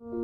Vítajte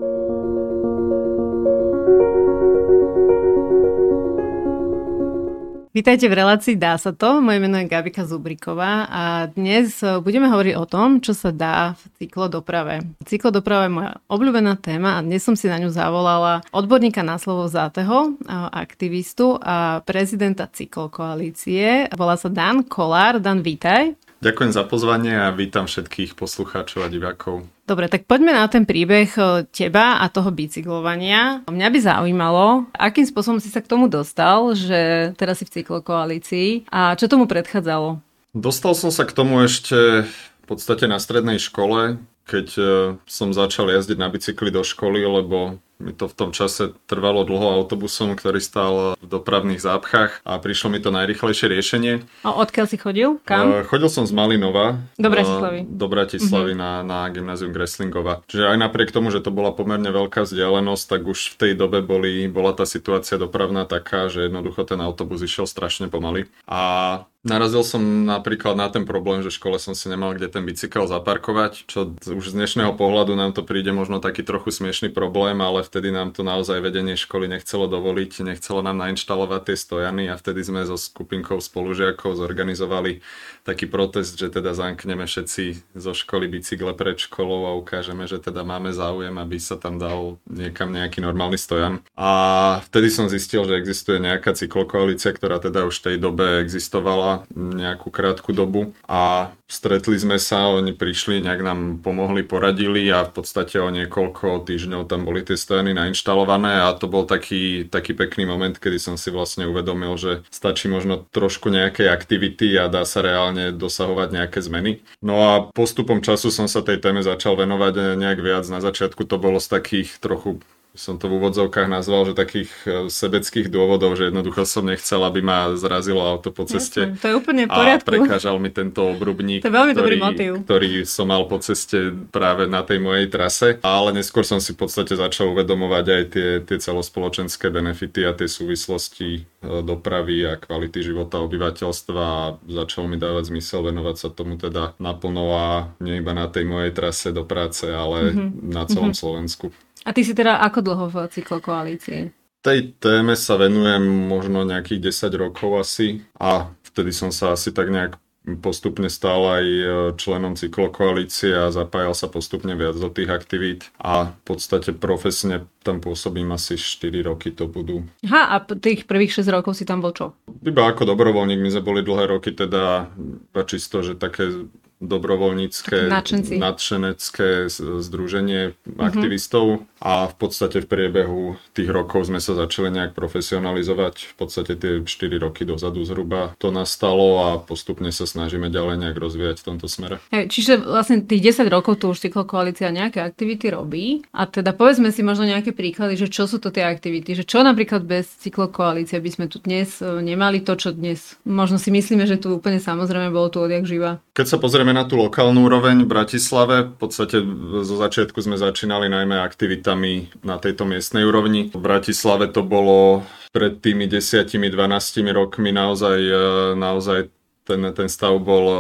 v relácii Dá sa to. Moje meno je Gabika Zubriková a dnes e, budeme hovoriť o tom, čo sa dá v cyklodoprave. Cyklodoprava je moja obľúbená téma a dnes som si na ňu zavolala odborníka na slovo záteho, aktivistu a prezidenta cyklokoalície. Volá sa Dan Kolár. Dan, vítaj. Ďakujem za pozvanie a vítam všetkých poslucháčov a divákov. Dobre, tak poďme na ten príbeh e, teba a toho bicyklovania. Mňa by zaujímalo, akým spôsobom si sa k tomu dostal, že teraz si v cyklokoalícii a čo tomu predchádzalo? Dostal som sa k tomu ešte v podstate na strednej škole, keď e, som začal jazdiť na bicykli do školy, lebo mi to v tom čase trvalo dlho autobusom, ktorý stál v dopravných zápchách a prišlo mi to najrychlejšie riešenie. A odkiaľ si chodil? Kam? Chodil som z Malinova do Bratislavy, do Bratislavy uh-huh. na, na gymnázium Greslingova. Čiže aj napriek tomu, že to bola pomerne veľká vzdialenosť, tak už v tej dobe boli, bola tá situácia dopravná taká, že jednoducho ten autobus išiel strašne pomaly. A Narazil som napríklad na ten problém, že v škole som si nemal kde ten bicykel zaparkovať, čo už z dnešného pohľadu nám to príde možno taký trochu smiešný problém, ale vtedy nám to naozaj vedenie školy nechcelo dovoliť, nechcelo nám nainštalovať tie stojany a vtedy sme so skupinkou spolužiakov zorganizovali taký protest, že teda zamkneme všetci zo školy bicykle pred školou a ukážeme, že teda máme záujem, aby sa tam dal niekam nejaký normálny stojan. A vtedy som zistil, že existuje nejaká cyklokoalícia, ktorá teda už v tej dobe existovala nejakú krátku dobu a stretli sme sa, oni prišli, nejak nám pomohli, poradili a v podstate o niekoľko týždňov tam boli tie stojany nainštalované a to bol taký, taký pekný moment, kedy som si vlastne uvedomil, že stačí možno trošku nejakej aktivity a dá sa reálne dosahovať nejaké zmeny. No a postupom času som sa tej téme začal venovať nejak viac. Na začiatku to bolo z takých trochu som to v úvodzovkách nazval, že takých e, sebeckých dôvodov, že jednoducho som nechcel, aby ma zrazilo auto po ceste. Jasne, to je úplne v poriadku. A prekážal mi tento obrubník, to je veľmi ktorý, dobrý motiv. ktorý som mal po ceste práve na tej mojej trase. Ale neskôr som si v podstate začal uvedomovať aj tie, tie celospoločenské benefity a tie súvislosti e, dopravy a kvality života obyvateľstva a začal mi dávať zmysel venovať sa tomu teda naplno a nie iba na tej mojej trase do práce, ale mm-hmm. na celom mm-hmm. Slovensku. A ty si teda ako dlho v cyklokoalícii? Tej téme sa venujem možno nejakých 10 rokov asi a vtedy som sa asi tak nejak postupne stal aj e, členom cyklokoalície a zapájal sa postupne viac do tých aktivít a v podstate profesne tam pôsobím asi 4 roky to budú. Ha, a tých prvých 6 rokov si tam bol čo? Iba ako dobrovoľník, my sme boli dlhé roky teda čisto, že také dobrovoľnícke, nadšenecké združenie mm-hmm. aktivistov a v podstate v priebehu tých rokov sme sa začali nejak profesionalizovať. V podstate tie 4 roky dozadu zhruba to nastalo a postupne sa snažíme ďalej nejak rozvíjať v tomto smere. Čiže vlastne tých 10 rokov tu už cyklokoalícia nejaké aktivity robí a teda povedzme si možno nejaké príklady, že čo sú to tie aktivity, že čo napríklad bez cyklokoalície by sme tu dnes e, nemali to, čo dnes možno si myslíme, že tu úplne samozrejme bolo tu odjak živa. Keď sa pozrieme na tú lokálnu úroveň v Bratislave, v podstate zo začiatku sme začínali najmä aktivitami na tejto miestnej úrovni. V Bratislave to bolo pred tými 10-12 rokmi naozaj, e, naozaj ten, ten stav bol e,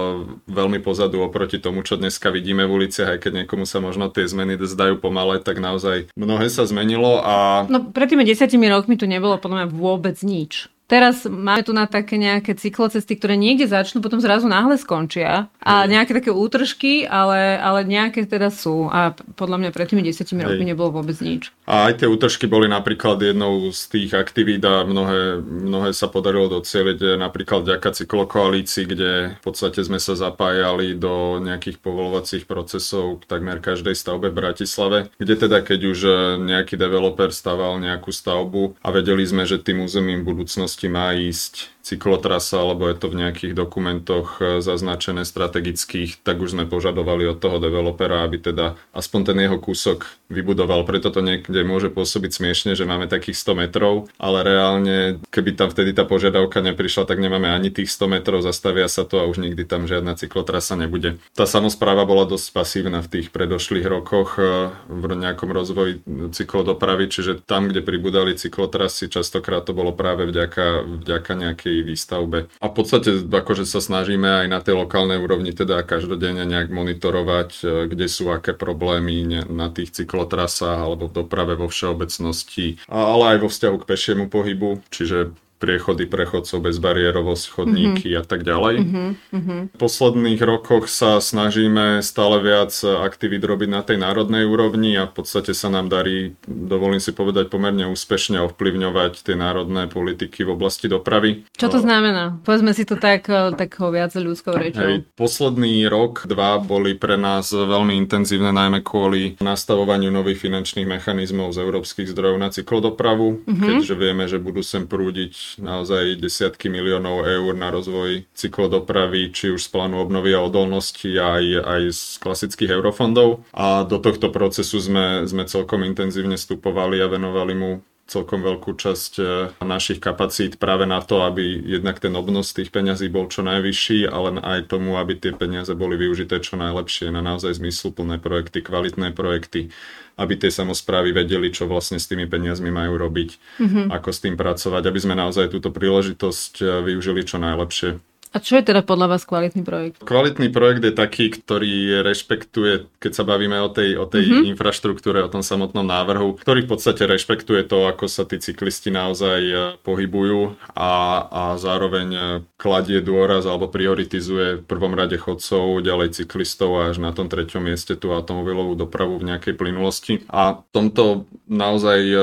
veľmi pozadu oproti tomu, čo dneska vidíme v uliciach, aj keď niekomu sa možno tie zmeny zdajú pomalé, tak naozaj mnohé sa zmenilo a... No pred tými desiatimi rokmi tu nebolo podľa mňa vôbec nič. Teraz máme tu na také nejaké cyklocesty, ktoré niekde začnú, potom zrazu náhle skončia. A nejaké také útržky, ale, ale nejaké teda sú. A podľa mňa pred tými desiatimi rokmi nebolo vôbec nič. A aj tie útržky boli napríklad jednou z tých aktivít a mnohé, mnohé sa podarilo docieliť napríklad vďaka cyklokoalícii, kde v podstate sme sa zapájali do nejakých povolovacích procesov k takmer každej stavbe v Bratislave, kde teda keď už nejaký developer staval nejakú stavbu a vedeli sme, že tým územím budúcnosti budúcnosti má ísť cyklotrasa, alebo je to v nejakých dokumentoch e, zaznačené strategických, tak už sme požadovali od toho developera, aby teda aspoň ten jeho kúsok vybudoval. Preto to niekde môže pôsobiť smiešne, že máme takých 100 metrov, ale reálne, keby tam vtedy tá požiadavka neprišla, tak nemáme ani tých 100 metrov, zastavia sa to a už nikdy tam žiadna cyklotrasa nebude. Tá samozpráva bola dosť pasívna v tých predošlých rokoch e, v nejakom rozvoji cyklodopravy, čiže tam, kde pribudali cyklotrasy, častokrát to bolo práve vďaka, vďaka nejakej výstavbe. A v podstate akože sa snažíme aj na tej lokálnej úrovni teda každodenne nejak monitorovať, e, kde sú aké problémy na tých cyklotrasách alebo v doprave vo všeobecnosti, ale aj vo vzťahu k pešiemu pohybu, čiže priechody prechodcov, bezbariérovosť, chodníky mm-hmm. a tak ďalej. Mm-hmm. V posledných rokoch sa snažíme stále viac aktivít robiť na tej národnej úrovni a v podstate sa nám darí, dovolím si povedať, pomerne úspešne ovplyvňovať tie národné politiky v oblasti dopravy. Čo to znamená? Povedzme si to tak, eh, tak viac ľudskou rečou. Hej, posledný rok, dva boli pre nás veľmi intenzívne, najmä kvôli nastavovaniu nových finančných mechanizmov z európskych zdrojov na cyklodopravu, mm-hmm. keďže vieme, že budú sem prúdiť naozaj desiatky miliónov eur na rozvoj cyklodopravy, či už z plánu obnovy a odolnosti, aj, aj z klasických eurofondov. A do tohto procesu sme, sme celkom intenzívne vstupovali a venovali mu celkom veľkú časť e, našich kapacít práve na to, aby jednak ten obnos tých peňazí bol čo najvyšší, ale aj tomu, aby tie peniaze boli využité čo najlepšie na naozaj zmysluplné projekty, kvalitné projekty, aby tie samozprávy vedeli, čo vlastne s tými peniazmi majú robiť, mm-hmm. ako s tým pracovať, aby sme naozaj túto príležitosť e, využili čo najlepšie. A čo je teda podľa vás kvalitný projekt? Kvalitný projekt je taký, ktorý rešpektuje, keď sa bavíme o tej, o tej mm-hmm. infraštruktúre, o tom samotnom návrhu, ktorý v podstate rešpektuje to, ako sa tí cyklisti naozaj e, pohybujú a, a zároveň e, kladie dôraz alebo prioritizuje v prvom rade chodcov, ďalej cyklistov a až na tom treťom mieste tú automobilovú dopravu v nejakej plynulosti. A v tomto naozaj e,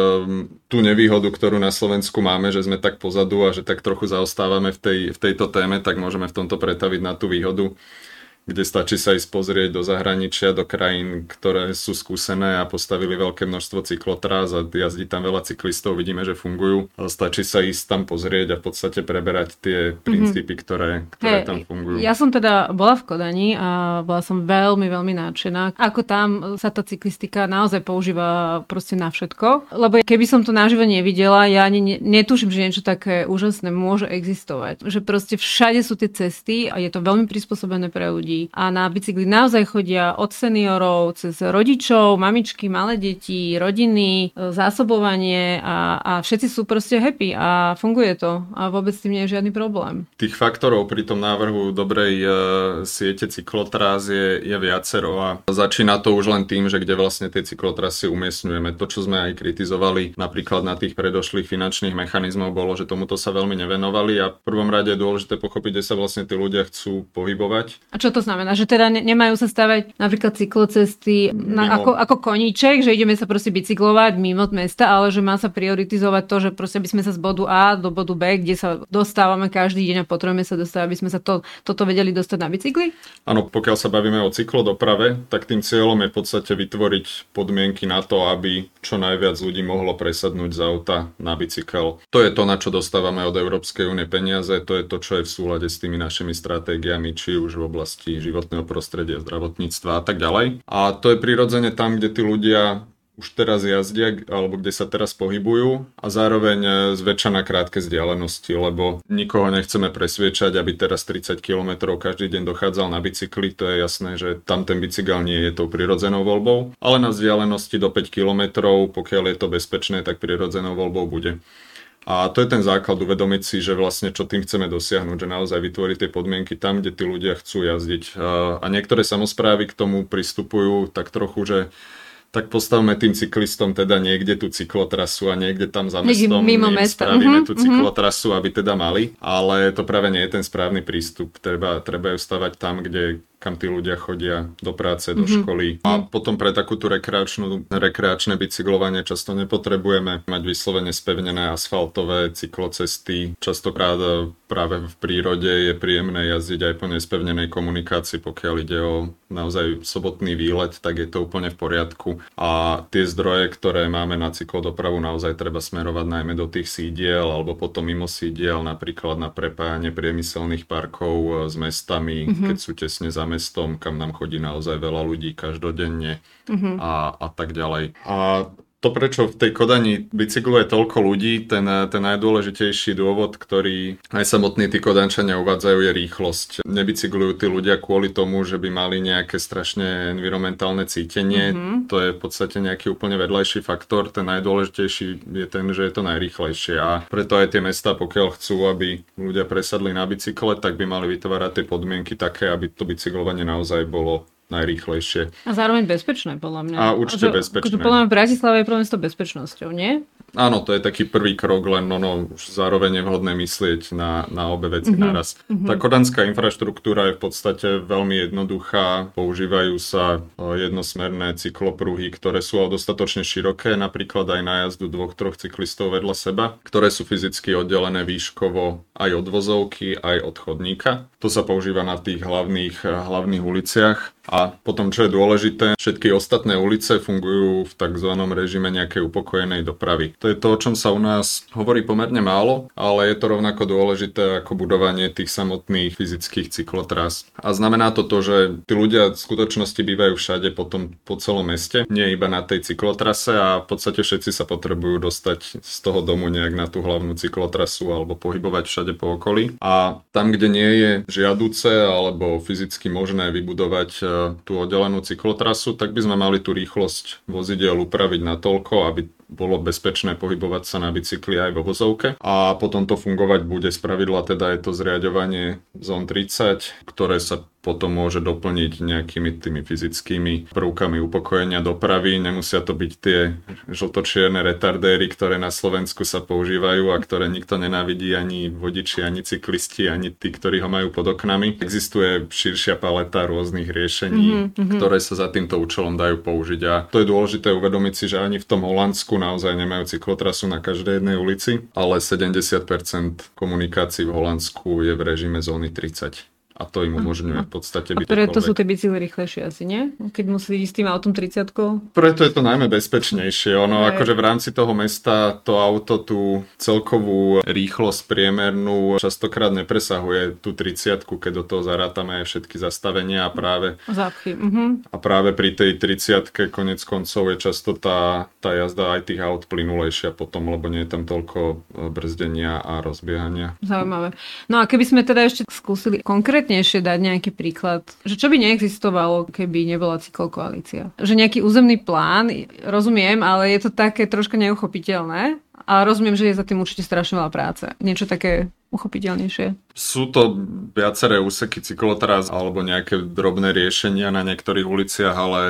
tú nevýhodu, ktorú na Slovensku máme, že sme tak pozadu a že tak trochu zaostávame v, tej, v tejto téme, tak môžeme v tomto pretaviť na tú výhodu kde stačí sa ísť pozrieť do zahraničia, do krajín, ktoré sú skúsené a postavili veľké množstvo cyklotrás a jazdí tam veľa cyklistov, vidíme, že fungujú. Ale stačí sa ísť tam pozrieť a v podstate preberať tie mhm. princípy, mm-hmm. ktoré, ktoré hey, tam fungujú. Ja som teda bola v Kodani a bola som veľmi, veľmi náčená. Ako tam sa tá cyklistika naozaj používa proste na všetko. Lebo keby som to naživo nevidela, ja ani netuším, že niečo také úžasné môže existovať. Že proste všade sú tie cesty a je to veľmi prispôsobené pre ľudí ľudí. A na bicykli naozaj chodia od seniorov, cez rodičov, mamičky, malé deti, rodiny, e, zásobovanie a, a všetci sú proste happy a funguje to a vôbec s tým nie je žiadny problém. Tých faktorov pri tom návrhu dobrej uh, siete cyklotrás je, je viacero a začína to už len tým, že kde vlastne tie cyklotrasy umiestňujeme. To, čo sme aj kritizovali napríklad na tých predošlých finančných mechanizmov, bolo, že tomuto sa veľmi nevenovali a v prvom rade je dôležité pochopiť, kde sa vlastne tí ľudia chcú pohybovať. A čo to znamená? Že teda nemajú sa stavať napríklad cyklocesty na, ako, ako koníček, že ideme sa proste bicyklovať mimo mesta, ale že má sa prioritizovať to, že proste by sme sa z bodu A do bodu B, kde sa dostávame každý deň a potrebujeme sa dostať, aby sme sa to, toto vedeli dostať na bicykli? Áno, pokiaľ sa bavíme o cyklodoprave, tak tým cieľom je v podstate vytvoriť podmienky na to, aby čo najviac ľudí mohlo presadnúť z auta na bicykel. To je to, na čo dostávame od Európskej únie peniaze, to je to, čo je v súlade s tými našimi stratégiami, či už v oblasti životného prostredia, zdravotníctva a tak ďalej. A to je prirodzene tam, kde tí ľudia už teraz jazdia, alebo kde sa teraz pohybujú a zároveň e, zväčša na krátke vzdialenosti, lebo nikoho nechceme presviečať, aby teraz 30 km každý deň dochádzal na bicykli, to je jasné, že tam ten bicykel nie je tou prirodzenou voľbou, ale na vzdialenosti do 5 km, pokiaľ je to bezpečné, tak prirodzenou voľbou bude. A to je ten základ uvedomiť si, že vlastne čo tým chceme dosiahnuť, že naozaj vytvoriť tie podmienky tam, kde tí ľudia chcú jazdiť. A niektoré samozprávy k tomu pristupujú tak trochu, že tak postavme tým cyklistom teda niekde tú cyklotrasu a niekde tam za mestom mimo mesta. spravíme uh-huh, tú cyklotrasu, uh-huh. aby teda mali, ale to práve nie je ten správny prístup. Treba, treba ju stavať tam, kde kam tí ľudia chodia do práce, do mm-hmm. školy. A mhm. potom pre takúto rekreačnú, rekreačné bicyklovanie často nepotrebujeme mať vyslovene spevnené asfaltové cyklocesty. Častokrát e, práve v prírode je príjemné jazdiť aj po nespevnenej komunikácii, pokiaľ ide o naozaj sobotný výlet, tak je to úplne v poriadku. A tie zdroje, ktoré máme na cyklodopravu, naozaj treba smerovať najmä do tých sídiel alebo potom mimo sídiel, napríklad na prepájanie priemyselných parkov e, s mestami, mm-hmm. keď sú tesne za mestom, kam nám chodí naozaj veľa ľudí každodenne uh-huh. a, a tak ďalej. A to, prečo v tej Kodani bicykluje toľko ľudí, ten, ten najdôležitejší dôvod, ktorý aj samotní tí Kodančania uvádzajú, je rýchlosť. Nebicyklujú tí ľudia kvôli tomu, že by mali nejaké strašne environmentálne cítenie. Mm-hmm. To je v podstate nejaký úplne vedľajší faktor. Ten najdôležitejší je ten, že je to najrýchlejšie. A preto aj tie mesta, pokiaľ chcú, aby ľudia presadli na bicykle, tak by mali vytvárať tie podmienky také, aby to bicyklovanie naozaj bolo najrýchlejšie. A zároveň bezpečné, podľa mňa. A určite a to, bezpečné. Podľa mňa v Bratislave je problém s tou bezpečnosťou, nie? Áno, to je taký prvý krok, len no, no, už zároveň je vhodné myslieť na, na obe veci mm-hmm. naraz. Mm-hmm. Tá kodanská infraštruktúra je v podstate veľmi jednoduchá. Používajú sa jednosmerné cyklopruhy, ktoré sú ale dostatočne široké, napríklad aj na jazdu dvoch, troch cyklistov vedľa seba, ktoré sú fyzicky oddelené výškovo aj od vozovky, aj od chodníka. To sa používa na tých hlavných, hlavných uliciach. A potom, čo je dôležité, všetky ostatné ulice fungujú v tzv. režime nejakej upokojenej dopravy. To je to, o čom sa u nás hovorí pomerne málo, ale je to rovnako dôležité ako budovanie tých samotných fyzických cyklotras. A znamená to to, že tí ľudia v skutočnosti bývajú všade potom po celom meste, nie iba na tej cyklotrase a v podstate všetci sa potrebujú dostať z toho domu nejak na tú hlavnú cyklotrasu alebo pohybovať všade po okolí. A tam, kde nie je žiaduce alebo fyzicky možné vybudovať tú oddelenú cyklotrasu, tak by sme mali tú rýchlosť vozidel upraviť na toľko, aby bolo bezpečné pohybovať sa na bicykli aj vo vozovke. A potom to fungovať bude z pravidla, teda je to zriadovanie zón 30, ktoré sa potom môže doplniť nejakými tými fyzickými prvkami upokojenia dopravy. Nemusia to byť tie žltočierne retardéry, ktoré na Slovensku sa používajú a ktoré nikto nenávidí, ani vodiči, ani cyklisti, ani tí, ktorí ho majú pod oknami. Existuje širšia paleta rôznych riešení, mm-hmm. ktoré sa za týmto účelom dajú použiť. A to je dôležité uvedomiť si, že ani v tom Holandsku naozaj nemajú cyklotrasu na každej jednej ulici, ale 70% komunikácií v Holandsku je v režime zóny 30 a to im umožňuje v podstate byť. preto sú tie bicykly rýchlejšie asi, nie? Keď musí ísť s tým autom 30 Preto je to najmä bezpečnejšie. Ono Aj. akože v rámci toho mesta to auto tú celkovú rýchlosť priemernú častokrát nepresahuje tú 30 keď do toho zarátame aj všetky zastavenia a práve Zápchy. Uh-huh. a práve pri tej 30 konec koncov je často tá, tá jazda aj tých aut plynulejšia potom, lebo nie je tam toľko e, brzdenia a rozbiehania. Zaujímavé. No a keby sme teda ešte skúsili konkrétne konkrétnejšie dať nejaký príklad, že čo by neexistovalo, keby nebola cyklokoalícia? Že nejaký územný plán, rozumiem, ale je to také troška neuchopiteľné. A rozumiem, že je za tým určite strašne veľa práce. Niečo také uchopiteľnejšie. Sú to viaceré úseky cyklotras alebo nejaké drobné riešenia na niektorých uliciach, ale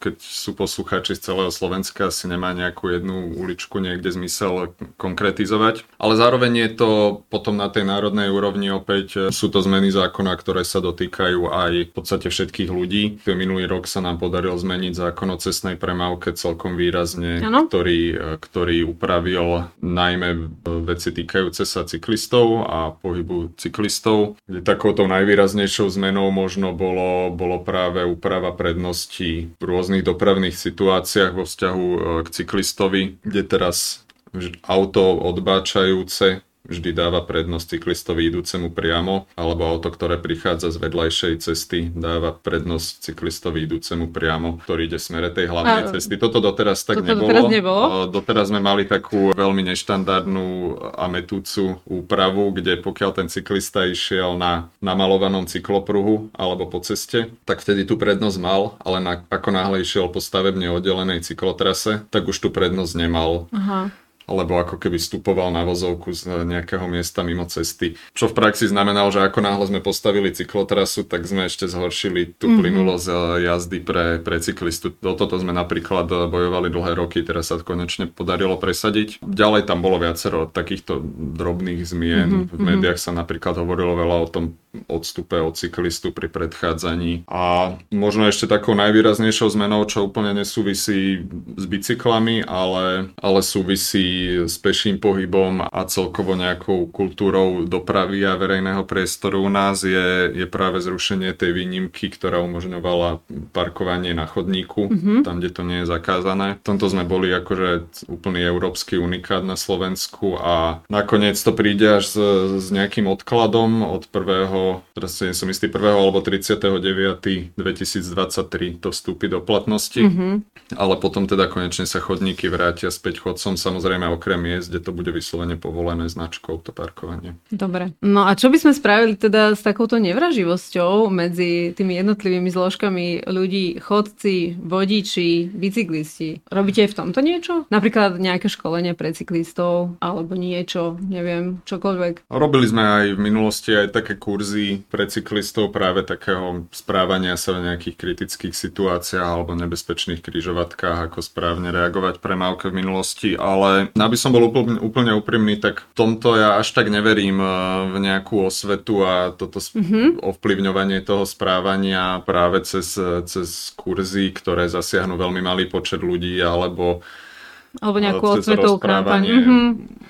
keď sú poslucháči z celého Slovenska, asi nemá nejakú jednu uličku niekde zmysel konkretizovať. Ale zároveň je to potom na tej národnej úrovni opäť sú to zmeny zákona, ktoré sa dotýkajú aj v podstate všetkých ľudí. Minulý rok sa nám podaril zmeniť zákon o cestnej premávke celkom výrazne, ktorý, ktorý upravil najmä veci týkajúce sa cyklistov a pohybu cyklistov, kde takouto najvýraznejšou zmenou možno bolo, bolo práve úprava predností v rôznych dopravných situáciách vo vzťahu e, k cyklistovi, kde teraz auto odbáčajúce vždy dáva prednosť cyklistovi idúcemu priamo, alebo auto, ktoré prichádza z vedľajšej cesty, dáva prednosť cyklistovi idúcemu priamo, ktorý ide v smere tej hlavnej a, cesty. Toto doteraz tak toto nebolo. Doteraz, nebolo. doteraz sme mali takú veľmi neštandardnú a metúcu úpravu, kde pokiaľ ten cyklista išiel na namalovanom cyklopruhu alebo po ceste, tak vtedy tú prednosť mal, ale na, ako náhle išiel po stavebne oddelenej cyklotrase, tak už tú prednosť nemal. Aha alebo ako keby vstupoval na vozovku z nejakého miesta mimo cesty. Čo v praxi znamenalo, že ako náhle sme postavili cyklotrasu, tak sme ešte zhoršili tú mm-hmm. plynulosť eh, jazdy pre, pre cyklistu. Do toto sme napríklad eh, bojovali dlhé roky, teraz sa konečne podarilo presadiť. Ďalej tam bolo viacero takýchto drobných zmien. Mm-hmm. V médiách sa napríklad hovorilo veľa o tom odstupe od cyklistu pri predchádzaní. A možno ešte takou najvýraznejšou zmenou, čo úplne nesúvisí s bicyklami, ale, ale súvisí s peším pohybom a celkovo nejakou kultúrou dopravy a verejného priestoru u nás je, je práve zrušenie tej výnimky, ktorá umožňovala parkovanie na chodníku, mm-hmm. tam, kde to nie je zakázané. V tomto sme boli akože úplný európsky unikát na Slovensku a nakoniec to príde až s, s nejakým odkladom od 1 teraz si som istý 1. alebo 39. 2023 to vstúpi do platnosti, mm-hmm. ale potom teda konečne sa chodníky vrátia späť chodcom, samozrejme okrem miest, kde to bude vyslovene povolené značkou to parkovanie. Dobre. No a čo by sme spravili teda s takouto nevraživosťou medzi tými jednotlivými zložkami ľudí, chodci, vodiči, bicyklisti? Robíte aj v tomto niečo? Napríklad nejaké školenie pre cyklistov alebo niečo, neviem, čokoľvek? Robili sme aj v minulosti aj také kurzy pre cyklistov práve takého správania sa v nejakých kritických situáciách alebo nebezpečných kryžovatkách, ako správne reagovať pre mávke v minulosti, ale aby som bol úplne, úplne úprimný, tak v tomto ja až tak neverím eh, v nejakú osvetu a toto mm-hmm. ovplyvňovanie toho správania práve cez, cez kurzy, ktoré zasiahnu veľmi malý počet ľudí alebo alebo nejakú osvetovú kampaň. Mm-hmm.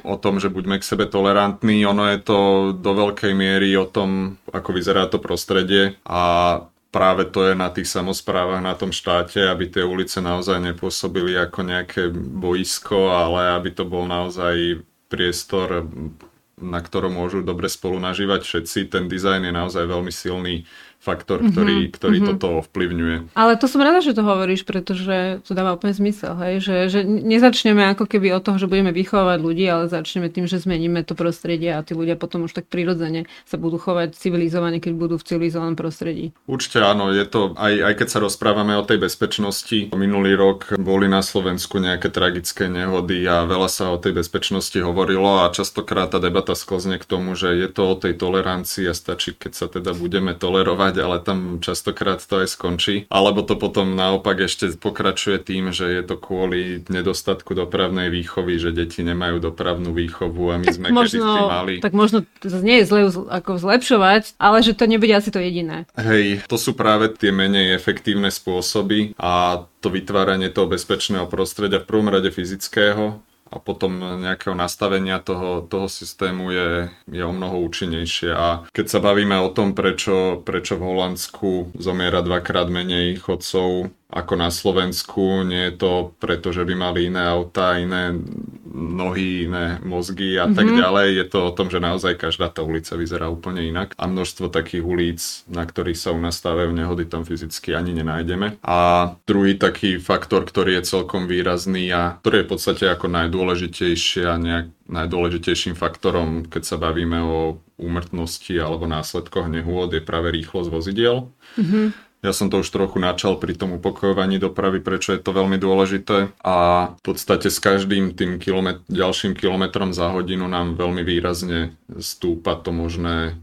O tom, že buďme k sebe tolerantní, ono je to do veľkej miery o tom, ako vyzerá to prostredie a práve to je na tých samozprávach, na tom štáte, aby tie ulice naozaj nepôsobili ako nejaké boisko, ale aby to bol naozaj priestor, na ktorom môžu dobre spolu nažívať všetci. Ten dizajn je naozaj veľmi silný faktor, ktorý, mm-hmm, ktorý mm-hmm. toto ovplyvňuje. Ale to som rada, že to hovoríš, pretože to dáva úplne zmysel, hej? Že, že nezačneme ako keby od toho, že budeme vychovávať ľudí, ale začneme tým, že zmeníme to prostredie a tí ľudia potom už tak prirodzene sa budú chovať civilizovane, keď budú v civilizovanom prostredí. Určite áno, je to, aj, aj keď sa rozprávame o tej bezpečnosti, minulý rok boli na Slovensku nejaké tragické nehody a veľa sa o tej bezpečnosti hovorilo a častokrát tá debata sklzne k tomu, že je to o tej tolerancii a stačí, keď sa teda budeme tolerovať mať, ale tam častokrát to aj skončí. Alebo to potom naopak ešte pokračuje tým, že je to kvôli nedostatku dopravnej výchovy, že deti nemajú dopravnú výchovu a my tak sme možno, mali. Tak možno to nie je zle ako zlepšovať, ale že to nebude asi to jediné. Hej, to sú práve tie menej efektívne spôsoby a to vytváranie toho bezpečného prostredia v prvom rade fyzického, a potom nejakého nastavenia toho, toho systému je, je o mnoho účinnejšie. A keď sa bavíme o tom, prečo, prečo v Holandsku zomiera dvakrát menej chodcov ako na Slovensku. Nie je to preto, že by mali iné auta, iné nohy, iné mozgy a mm-hmm. tak mhm. ďalej. Je to o tom, že naozaj každá tá ulica vyzerá úplne inak a množstvo takých ulic, na ktorých sa u nás stávajú nehody, tam fyzicky ani nenájdeme. A druhý taký faktor, ktorý je celkom výrazný a ktorý je v podstate ako najdôležitejší a nejak najdôležitejším faktorom, keď sa bavíme o úmrtnosti alebo následkoch nehôd, je práve rýchlosť vozidiel. Mm-hmm ja som to už trochu načal pri tom upokojovaní dopravy, prečo je to veľmi dôležité. A v podstate s každým tým kilomet- ďalším kilometrom za hodinu nám veľmi výrazne stúpa to možné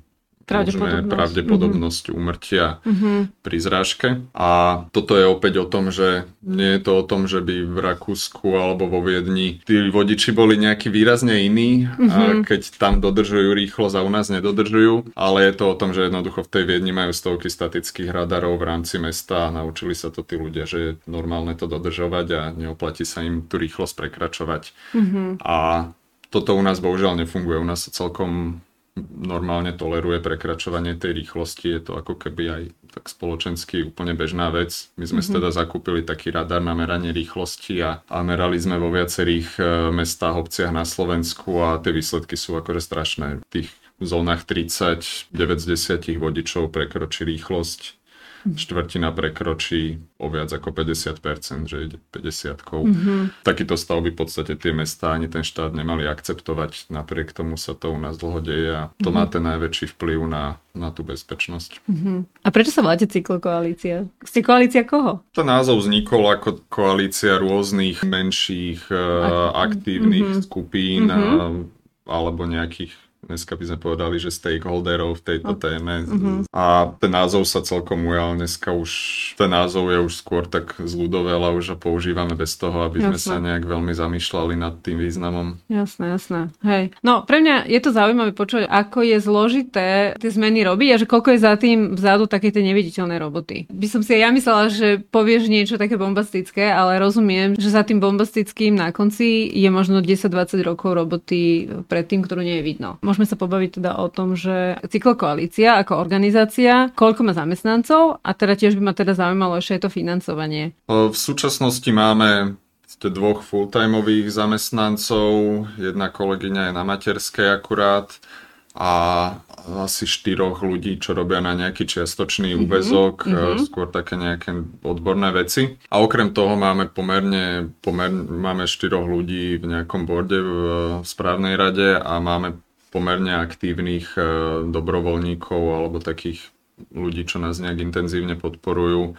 pravdepodobnosť, pravdepodobnosť mm-hmm. úmrtia mm-hmm. pri zrážke. A toto je opäť o tom, že nie je to o tom, že by v Rakúsku alebo vo Viedni tí vodiči boli nejaký výrazne iní, mm-hmm. a mhm. keď tam dodržujú rýchlosť a u nás nedodržujú, ale je to o tom, že jednoducho v tej Viedni majú stovky statických radarov v rámci mesta a naučili sa to tí ľudia, že je normálne to dodržovať a neoplatí sa im tú rýchlosť prekračovať. Mm-hmm. A toto u nás bohužiaľ nefunguje. U nás sa celkom normálne toleruje prekračovanie tej rýchlosti. Je to ako keby aj tak spoločensky úplne bežná vec. My sme mm-hmm. teda zakúpili taký radar na meranie rýchlosti a, a merali sme vo viacerých e, mestách, obciach na Slovensku a tie výsledky sú akože strašné. V tých zónach 30, 9 z 10 vodičov prekročí rýchlosť štvrtina prekročí o viac ako 50%, že ide 50 mm-hmm. Takýto stav by v podstate tie mestá ani ten štát nemali akceptovať. Napriek tomu sa to u nás dlho deje a to mm-hmm. má ten najväčší vplyv na, na tú bezpečnosť. Mm-hmm. A prečo sa voláte cyklokoalícia? Ste koalícia koho? Ten názov vznikol ako koalícia rôznych menších uh, aktívnych mm-hmm. skupín mm-hmm. Alebo nejakých dneska by sme povedali, že stakeholderov v tejto okay. téme. Uh-huh. A ten názov sa celkom ujal. Dneska už ten názov je už skôr tak zľudovel a už ho používame bez toho, aby jasné. sme sa nejak veľmi zamýšľali nad tým významom. Jasné, jasné. Hej. No pre mňa je to zaujímavé počuť, ako je zložité tie zmeny robiť a že koľko je za tým vzadu také tie neviditeľné roboty. By som si ja myslela, že povieš niečo také bombastické, ale rozumiem, že za tým bombastickým na konci je možno 10-20 rokov roboty pred tým, ktorú nie je vidno môžeme sa pobaviť teda o tom, že cyklokoalícia ako organizácia, koľko má zamestnancov a teda tiež by ma teda zaujímalo ešte aj to financovanie. V súčasnosti máme dvoch full-timeových zamestnancov, jedna kolegyňa je na materskej akurát a asi štyroch ľudí, čo robia na nejaký čiastočný mm-hmm. úvezok, mm-hmm. skôr také nejaké odborné veci. A okrem toho máme pomerne, pomerne máme štyroch ľudí v nejakom borde v správnej rade a máme pomerne aktívnych e, dobrovoľníkov alebo takých ľudí, čo nás nejak intenzívne podporujú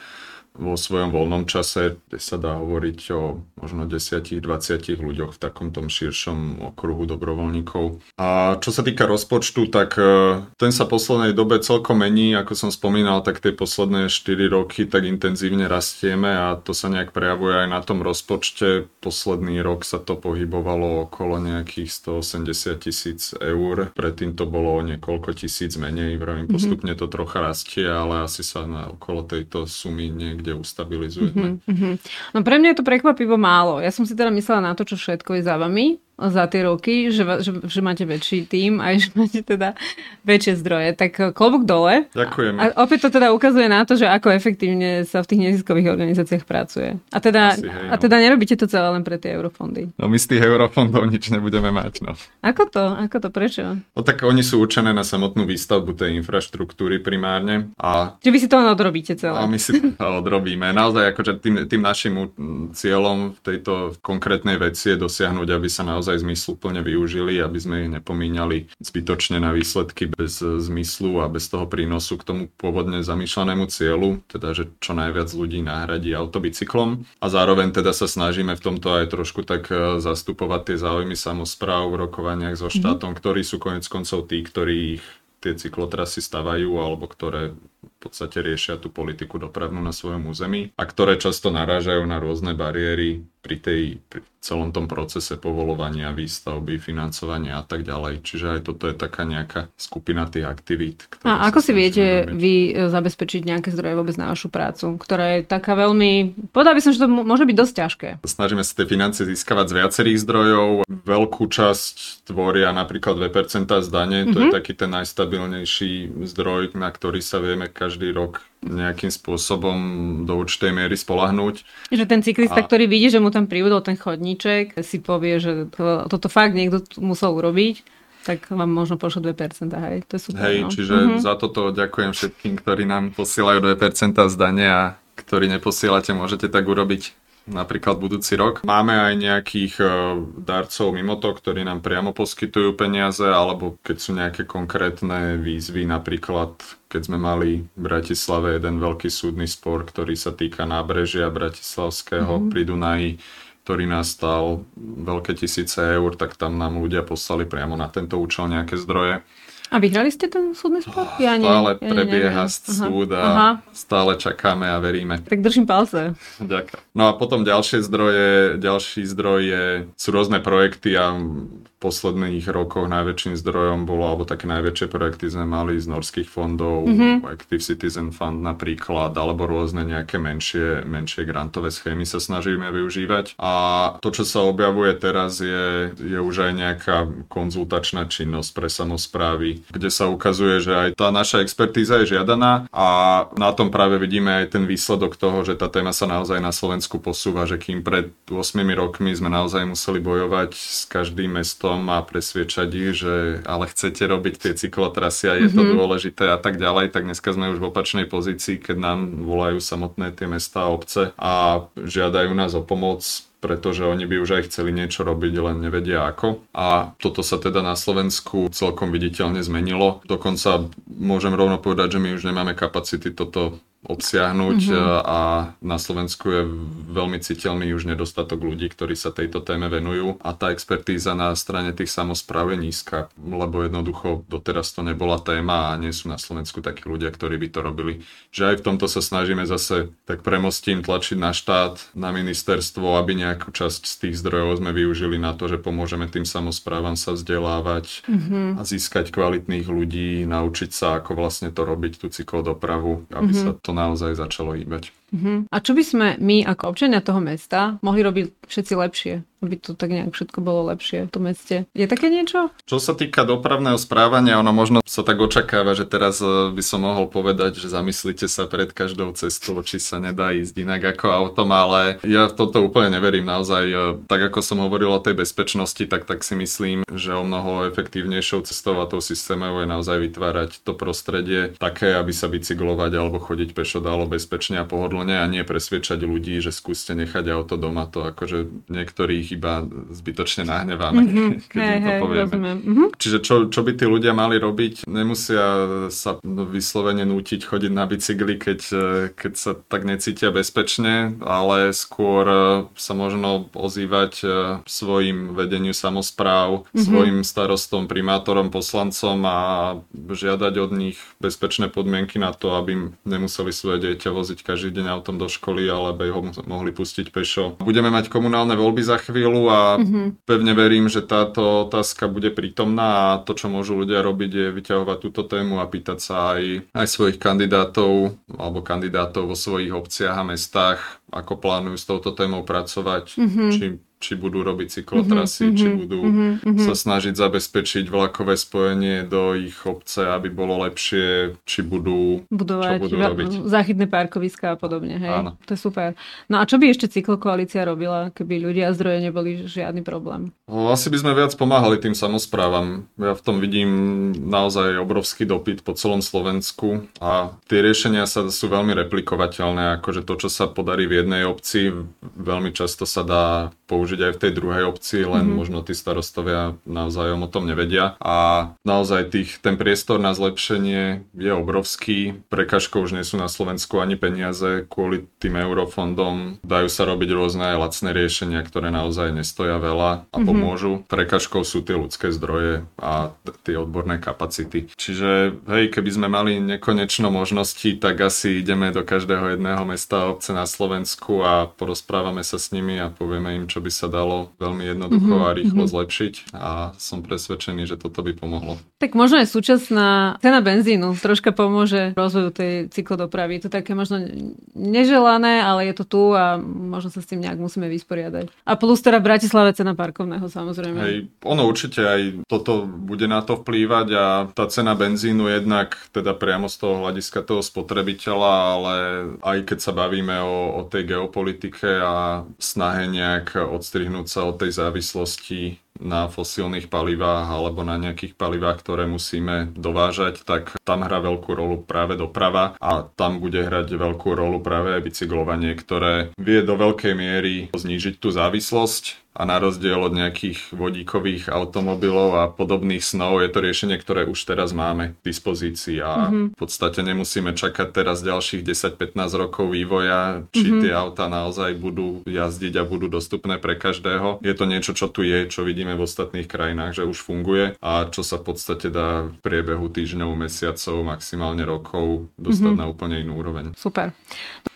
vo svojom voľnom čase, kde sa dá hovoriť o možno 10-20 ľuďoch v takom tom širšom okruhu dobrovoľníkov. A čo sa týka rozpočtu, tak e, ten sa poslednej dobe celkom mení, ako som spomínal, tak tie posledné 4 roky tak intenzívne rastieme a to sa nejak prejavuje aj na tom rozpočte. Posledný rok sa to pohybovalo okolo nejakých 180 tisíc eur, predtým to bolo niekoľko tisíc menej, vravím, mhm. postupne to trocha rastie, ale asi sa na okolo tejto sumy niekde niekde ustabilizujeme. Mm-hmm. No pre mňa je to prekvapivo málo. Ja som si teda myslela na to, čo všetko je za vami za tie roky, že, že, že máte väčší tým aj že máte teda väčšie zdroje. Tak eh, klobúk dole. Ďakujem. A opäť to teda ukazuje na to, že ako efektívne sa v tých neziskových organizáciách pracuje. A teda, Asi, hej, no. a teda nerobíte to celé len pre tie eurofondy. No my z tých eurofondov nič nebudeme mať. No. Ako to? Ako to? Prečo? No tak oni sú určené na samotnú výstavbu tej infraštruktúry primárne. A... Čiže vy si to len odrobíte celé. A my si to odrobíme. Naozaj akože tým, tým našim cieľom v tejto konkrétnej veci je dosiahnuť, aby sa naozaj naozaj zmysluplne využili, aby sme ich nepomínali zbytočne na výsledky bez zmyslu a bez toho prínosu k tomu pôvodne zamýšľanému cieľu, teda že čo najviac ľudí nahradí autobicyklom. A zároveň teda sa snažíme v tomto aj trošku tak e, zastupovať tie záujmy samozpráv v rokovaniach so mhm. štátom, mm-hmm. ktorí sú konec koncov tí, ktorí ich tie cyklotrasy stavajú alebo ktoré v podstate riešia tú politiku dopravnú na svojom území a ktoré často narážajú na rôzne bariéry pri tej pri celom tom procese povolovania, výstavby, financovania a tak ďalej. Čiže aj toto je taká nejaká skupina tých aktivít. A ako si viete robiť. vy e, zabezpečiť nejaké zdroje vôbec na vašu prácu, ktorá je taká veľmi... Povedal by som, že to môže byť dosť ťažké. Snažíme sa tie financie získavať z viacerých zdrojov. Veľkú časť tvoria napríklad 2% zdanie, mm-hmm. to je mhm. taký ten najstabilnejší zdroj, na ktorý sa vieme každý rok nejakým spôsobom do určitej miery spolahnúť. Že ten cyklista, a... ktorý vidí, že mu tam pribudol ten chodníček, si povie, že to, toto fakt niekto musel urobiť, tak vám možno pošlo 2%, hej, to je super. Hej, no. čiže uh-huh. za toto ďakujem všetkým, ktorí nám posielajú 2% zdania a ktorí neposielate, môžete tak urobiť napríklad budúci rok. Máme aj nejakých e, darcov mimo to, ktorí nám priamo poskytujú peniaze, alebo keď sú nejaké konkrétne výzvy, napríklad keď sme mali v Bratislave jeden veľký súdny spor, ktorý sa týka nábrežia Bratislavského mm-hmm. pri Dunaji, ktorý nás stal veľké tisíce eur, tak tam nám ľudia poslali priamo na tento účel nejaké zdroje. A vyhrali ste ten súdny spor? Ja nie, stále ja prebieha neviem. súd a Aha. stále čakáme a veríme. Tak držím palce. Ďakujem. No a potom ďalšie zdroje, ďalší zdroj je, sú rôzne projekty a posledných rokoch najväčším zdrojom bolo, alebo také najväčšie projekty sme mali z norských fondov, mm-hmm. Active Citizen Fund napríklad, alebo rôzne nejaké menšie, menšie grantové schémy sa snažíme využívať. A to, čo sa objavuje teraz, je, je už aj nejaká konzultačná činnosť pre samozprávy, kde sa ukazuje, že aj tá naša expertíza je žiadaná a na tom práve vidíme aj ten výsledok toho, že tá téma sa naozaj na Slovensku posúva, že kým pred 8 rokmi sme naozaj museli bojovať s každým mestom tom a presviečať ich, že ale chcete robiť tie cyklotrasy a je mm-hmm. to mhm. dôležité a tak ďalej, tak dneska sme už v opačnej pozícii, keď nám volajú samotné tie mesta a obce a žiadajú nás o pomoc pretože oni by už aj chceli niečo robiť, len nevedia ako. A toto sa teda na Slovensku celkom viditeľne zmenilo. Dokonca môžem rovno povedať, že my už nemáme kapacity toto obsiahnuť mm-hmm. a na Slovensku je veľmi citeľný už nedostatok ľudí, ktorí sa tejto téme venujú a tá expertíza na strane tých samozpráv je nízka, lebo jednoducho doteraz to nebola téma a nie sú na Slovensku takí ľudia, ktorí by to robili. Že aj v tomto sa snažíme zase tak premostím tlačiť na štát, na ministerstvo, aby nejakú časť z tých zdrojov sme využili na to, že pomôžeme tým samozprávam sa vzdelávať mm-hmm. a získať kvalitných ľudí, naučiť sa, ako vlastne to robiť, tú cyklodopravu, aby mm-hmm. sa to naozaj začalo hýbať. Uh-huh. A čo by sme my ako občania toho mesta mohli robiť všetci lepšie? aby to tak nejak všetko bolo lepšie v tom meste. Je také niečo? Čo sa týka dopravného správania, ono možno sa tak očakáva, že teraz e, by som mohol povedať, že zamyslite sa pred každou cestou, či sa nedá ísť inak ako autom, ale ja toto úplne neverím naozaj. E, tak ako som hovoril o tej bezpečnosti, tak, tak si myslím, že o mnoho efektívnejšou cestou a tou systémov je naozaj vytvárať to prostredie také, aby sa bicyklovať alebo chodiť pešo dalo bezpečne a pohodlne a nie presviečať ľudí, že skúste nechať auto doma. To akože niektorých iba zbytočne nahneváme, mm-hmm. keď hey, im to povieme. Mm-hmm. Čiže čo, čo by tí ľudia mali robiť? Nemusia sa vyslovene nútiť chodiť na bicykli, keď, keď sa tak necítia bezpečne, ale skôr e, sa možno ozývať e, svojim vedeniu samozpráv, mm-hmm. svojim starostom, primátorom, poslancom a žiadať od nich bezpečné podmienky na to, aby nemuseli svoje dieťa voziť každý deň autom do školy, ale aby ho mohli pustiť pešo. Budeme mať komunálne voľby za chvíľu a mm-hmm. pevne verím, že táto otázka bude prítomná a to, čo môžu ľudia robiť, je vyťahovať túto tému a pýtať sa aj, aj svojich kandidátov alebo kandidátov vo svojich obciach a mestách, ako plánujú s touto témou pracovať, mm-hmm. či či budú robiť cyklotrasy, mm-hmm, či mhm, budú mm-hmm, sa snažiť zabezpečiť vlakové spojenie do ich obce, aby bolo lepšie, či budú budovať čo budú robiť. záchytné parkoviska a podobne. Hej? Áno. To je super. No a čo by ešte cyklokoalícia robila, keby ľudia a zdroje neboli žiadny problém? No, asi by sme viac pomáhali tým samozprávam. Ja v tom vidím naozaj obrovský dopyt po celom Slovensku a tie riešenia sa sú veľmi replikovateľné, akože to, čo sa podarí v jednej obci, veľmi často sa dá použiť použiť aj v tej druhej obci, len mm-hmm. možno tí starostovia navzájom o tom nevedia. A naozaj tých, ten priestor na zlepšenie je obrovský. Prekažkou už nie sú na Slovensku ani peniaze kvôli tým eurofondom. Dajú sa robiť rôzne aj lacné riešenia, ktoré naozaj nestoja veľa a mm-hmm. pomôžu. Prekažkou sú tie ľudské zdroje a tie odborné kapacity. Čiže hej, keby sme mali nekonečno možností, tak asi ideme do každého jedného mesta a obce na Slovensku a porozprávame sa s nimi a povieme im, čo by sa sa dalo veľmi jednoducho mm-hmm, a rýchlo mm-hmm. zlepšiť a som presvedčený, že toto by pomohlo. Tak možno aj súčasná cena benzínu troška pomôže rozvoju tej cyklodopravy. Je to také možno neželané, ale je to tu a možno sa s tým nejak musíme vysporiadať. A plus teda v Bratislave cena parkovného samozrejme. Hej, ono určite aj toto bude na to vplývať a tá cena benzínu jednak teda priamo z toho hľadiska toho spotrebiteľa, ale aj keď sa bavíme o, o tej geopolitike a snahe nejak odstrániť odstrihnúť sa od tej závislosti na fosílnych palivách alebo na nejakých palivách, ktoré musíme dovážať, tak tam hrá veľkú rolu práve doprava a tam bude hrať veľkú rolu práve aj bicyklovanie, ktoré vie do veľkej miery znížiť tú závislosť a na rozdiel od nejakých vodíkových automobilov a podobných snov je to riešenie, ktoré už teraz máme k dispozícii a mm-hmm. v podstate nemusíme čakať teraz ďalších 10-15 rokov vývoja, či mm-hmm. tie auta naozaj budú jazdiť a budú dostupné pre každého. Je to niečo, čo tu je, čo vidíme v ostatných krajinách, že už funguje a čo sa v podstate dá v priebehu týždňov, mesiacov, maximálne rokov dostať mm-hmm. na úplne inú úroveň. Super.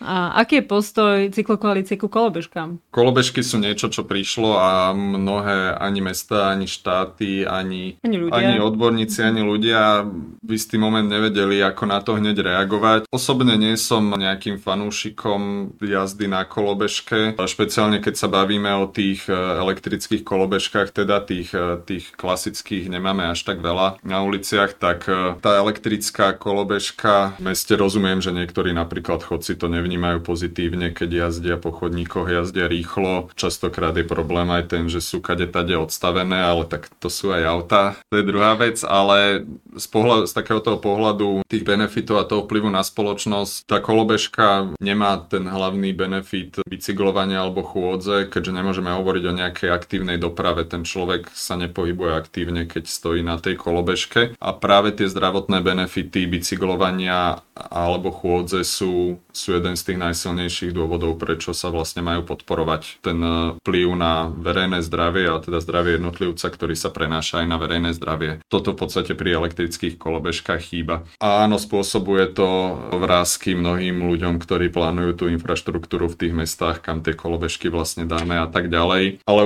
A aký je postoj cyklokoalície ku kolobežkám? Kolobežky sú niečo, čo prišlo a mnohé ani mesta, ani štáty, ani, ani, ľudia. ani odborníci, ani ľudia v istý moment nevedeli, ako na to hneď reagovať. Osobne nie som nejakým fanúšikom jazdy na kolobežke, špeciálne keď sa bavíme o tých e, elektrických kolobežkách, teda tých, e, tých klasických nemáme až tak veľa na uliciach, tak e, tá elektrická kolobežka, v meste rozumiem, že niektorí napríklad chodci to nevnímajú pozitívne, keď jazdia po chodníkoch, jazdia rýchlo, častokrát je problém aj ten, že sú kade tade odstavené, ale tak to sú aj auta. To je druhá vec, ale z, pohľadu, z takého pohľadu tých benefitov a toho vplyvu na spoločnosť, tá kolobežka nemá ten hlavný benefit bicyklovania alebo chôdze, keďže nemôžeme hovoriť o nejakej aktívnej doprave. Ten človek sa nepohybuje aktívne, keď stojí na tej kolobežke. A práve tie zdravotné benefity bicyklovania alebo chôdze sú, sú jeden z tých najsilnejších dôvodov, prečo sa vlastne majú podporovať ten vplyv na verejné zdravie, a teda zdravie jednotlivca, ktorý sa prenáša aj na verejné zdravie. Toto v podstate pri elektrických kolobežkách chýba. A áno, spôsobuje to vrázky mnohým ľuďom, ktorí plánujú tú infraštruktúru v tých mestách, kam tie kolobežky vlastne dáme a tak ďalej. Ale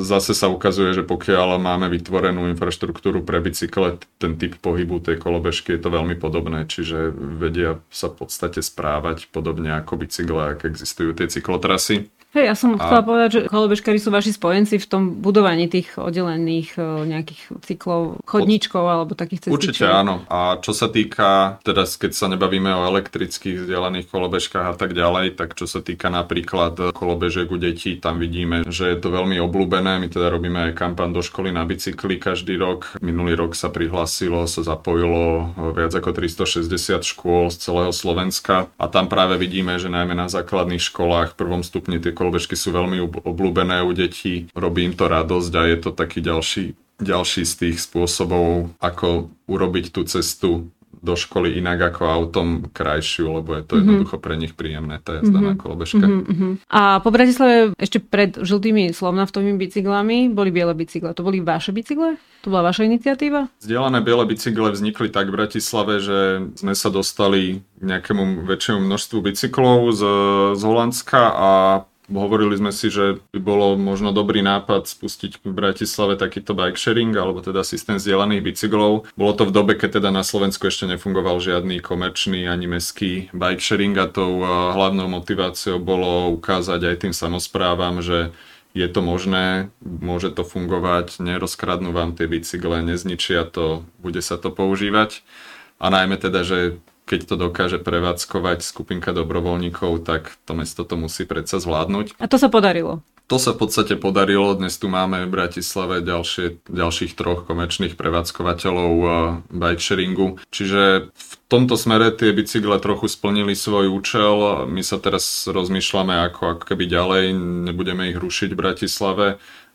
zase sa ukazuje, ukazuje, že pokiaľ máme vytvorenú infraštruktúru pre bicykle, ten typ pohybu tej kolobežky je to veľmi podobné, čiže vedia sa v podstate správať podobne ako bicykle, ak existujú tie cyklotrasy. Hej, ja som a... chcela povedať, že kolobežkári sú vaši spojenci v tom budovaní tých oddelených e, nejakých cyklov, chodníčkov alebo takých cestičiek. Určite áno. A čo sa týka, teda keď sa nebavíme o elektrických vzdialených kolobežkách a tak ďalej, tak čo sa týka napríklad kolobežek u detí, tam vidíme, že je to veľmi obľúbené. My teda robíme aj kampan do školy na bicykli každý rok. Minulý rok sa prihlásilo, sa zapojilo viac ako 360 škôl z celého Slovenska a tam práve vidíme, že najmä na základných školách v prvom stupni tie kolobežky sú veľmi obľúbené u detí, robí im to radosť a je to taký ďalší, ďalší z tých spôsobov, ako urobiť tú cestu do školy inak ako autom krajšiu, lebo je to mm-hmm. jednoducho pre nich príjemné tá jazda mm-hmm. na kolobežke. Mm-hmm. A po Bratislave ešte pred žltými slovnaftovými bicyklami boli biele bicykle. To boli vaše bicykle? To bola vaša iniciatíva? Zdieľané biele bicykle vznikli tak v Bratislave, že sme sa dostali k nejakému väčšiemu množstvu bicyklov z, z Holandska a Hovorili sme si, že by bolo možno dobrý nápad spustiť v Bratislave takýto bike sharing, alebo teda systém zdieľaných bicyklov. Bolo to v dobe, keď teda na Slovensku ešte nefungoval žiadny komerčný ani meský bike sharing a tou hlavnou motiváciou bolo ukázať aj tým samozprávam, že je to možné, môže to fungovať, nerozkradnú vám tie bicykle, nezničia to, bude sa to používať. A najmä teda, že keď to dokáže prevádzkovať skupinka dobrovoľníkov, tak to mesto to musí predsa zvládnuť. A to sa podarilo? To sa v podstate podarilo. Dnes tu máme v Bratislave ďalšie, ďalších troch komerčných prevádzkovateľov uh, bike sharingu. Čiže v tomto smere tie bicykle trochu splnili svoj účel. My sa teraz rozmýšľame, ako, ako keby ďalej, nebudeme ich rušiť v Bratislave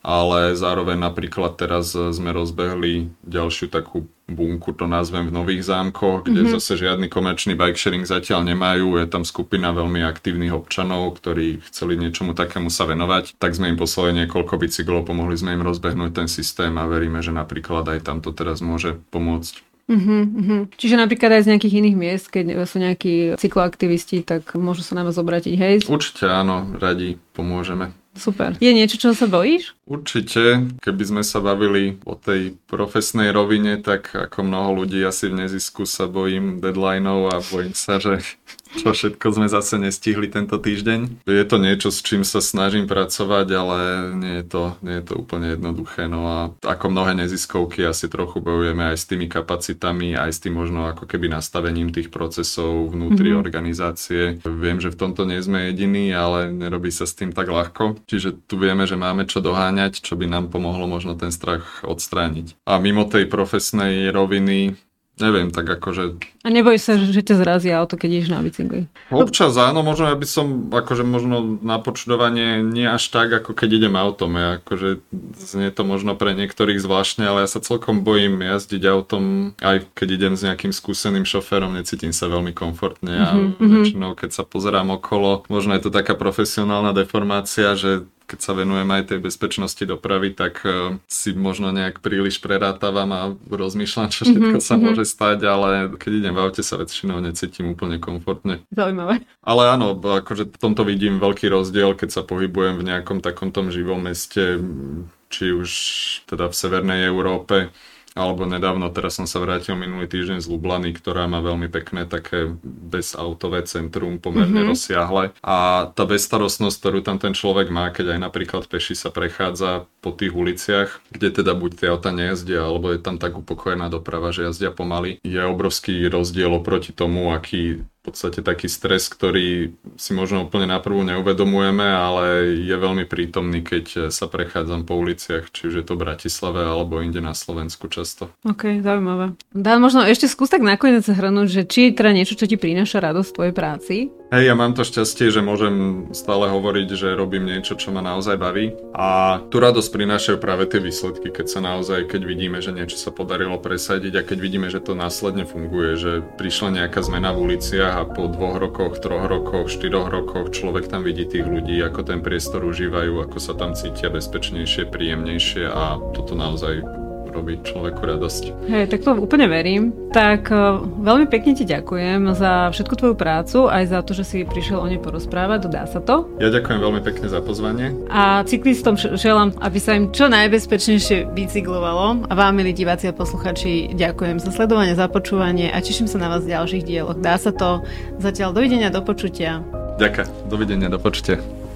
ale zároveň napríklad teraz sme rozbehli ďalšiu takú bunku, to nazvem v Nových zámkoch, kde mm-hmm. zase žiadny komerčný bike sharing zatiaľ nemajú. Je tam skupina veľmi aktívnych občanov, ktorí chceli niečomu takému sa venovať. Tak sme im poslali niekoľko bicyklov, pomohli sme im rozbehnúť ten systém a veríme, že napríklad aj tam to teraz môže pomôcť. Uh-huh, uh-huh. Čiže napríklad aj z nejakých iných miest, keď sú nejakí cykloaktivisti, tak môžu sa na vás obratiť, hej? Určite áno, radi pomôžeme. Super. Je niečo, čo sa bojíš? Určite. Keby sme sa bavili o tej profesnej rovine, tak ako mnoho ľudí asi v nezisku sa bojím deadlineov a bojím sa, že čo všetko sme zase nestihli tento týždeň. Je to niečo, s čím sa snažím pracovať, ale nie je to, nie je to úplne jednoduché. No a ako mnohé neziskovky asi trochu bojujeme aj s tými kapacitami, aj s tým možno ako keby nastavením tých procesov vnútri mm-hmm. organizácie. Viem, že v tomto nie sme jediní, ale nerobí sa s tým tak ľahko. Čiže tu vieme, že máme čo doháňať, čo by nám pomohlo možno ten strach odstrániť. A mimo tej profesnej roviny Neviem, tak akože... A neboj sa, že ťa zrazia auto, keď ideš na bicykli? Občas áno, možno ja by som akože možno na počudovanie nie až tak, ako keď idem autom. Ja akože znie to možno pre niektorých zvláštne, ale ja sa celkom bojím jazdiť autom, aj keď idem s nejakým skúseným šoférom, necítim sa veľmi komfortne a mm-hmm. väčšinou keď sa pozerám okolo, možno je to taká profesionálna deformácia, že keď sa venujem aj tej bezpečnosti dopravy, tak uh, si možno nejak príliš prerátavam a rozmýšľam, čo všetko mm-hmm, sa môže stať, ale keď idem v aute, sa väčšinou necítim úplne komfortne. Zaujímavé. Ale áno, akože v tomto vidím veľký rozdiel, keď sa pohybujem v nejakom takom tom živom meste, či už teda v Severnej Európe, alebo nedávno, teraz som sa vrátil minulý týždeň z Lublany, ktorá má veľmi pekné také bezautové centrum, pomerne mm-hmm. rozsiahle. A tá bezstarostnosť, ktorú tam ten človek má, keď aj napríklad peši sa prechádza po tých uliciach, kde teda buď tie auta nejazdia, alebo je tam tak upokojená doprava, že jazdia pomaly, je obrovský rozdiel oproti tomu, aký podstate taký stres, ktorý si možno úplne naprvu neuvedomujeme, ale je veľmi prítomný, keď sa prechádzam po uliciach, či už je to v Bratislave alebo inde na Slovensku často. Ok, zaujímavé. Dan, možno ešte skús tak nakoniec hrnúť, že či je teda niečo, čo ti prináša radosť v tvojej práci? Hej, ja mám to šťastie, že môžem stále hovoriť, že robím niečo, čo ma naozaj baví. A tú radosť prinášajú práve tie výsledky, keď sa naozaj, keď vidíme, že niečo sa podarilo presadiť a keď vidíme, že to následne funguje, že prišla nejaká zmena v uliciach a po dvoch rokoch, troch rokoch, štyroch rokoch človek tam vidí tých ľudí, ako ten priestor užívajú, ako sa tam cítia bezpečnejšie, príjemnejšie a toto naozaj robí človeku radosť. Hej, tak to úplne verím. Tak uh, veľmi pekne ti ďakujem za všetku tvoju prácu, aj za to, že si prišiel o nej porozprávať, dá sa to. Ja ďakujem veľmi pekne za pozvanie. A cyklistom želám, aby sa im čo najbezpečnejšie bicyklovalo. A vám, milí diváci a posluchači, ďakujem za sledovanie, za počúvanie a teším sa na vás v ďalších dieloch. Dá sa to. Zatiaľ dovidenia, do počutia. Ďakujem. Dovidenia, do počutia.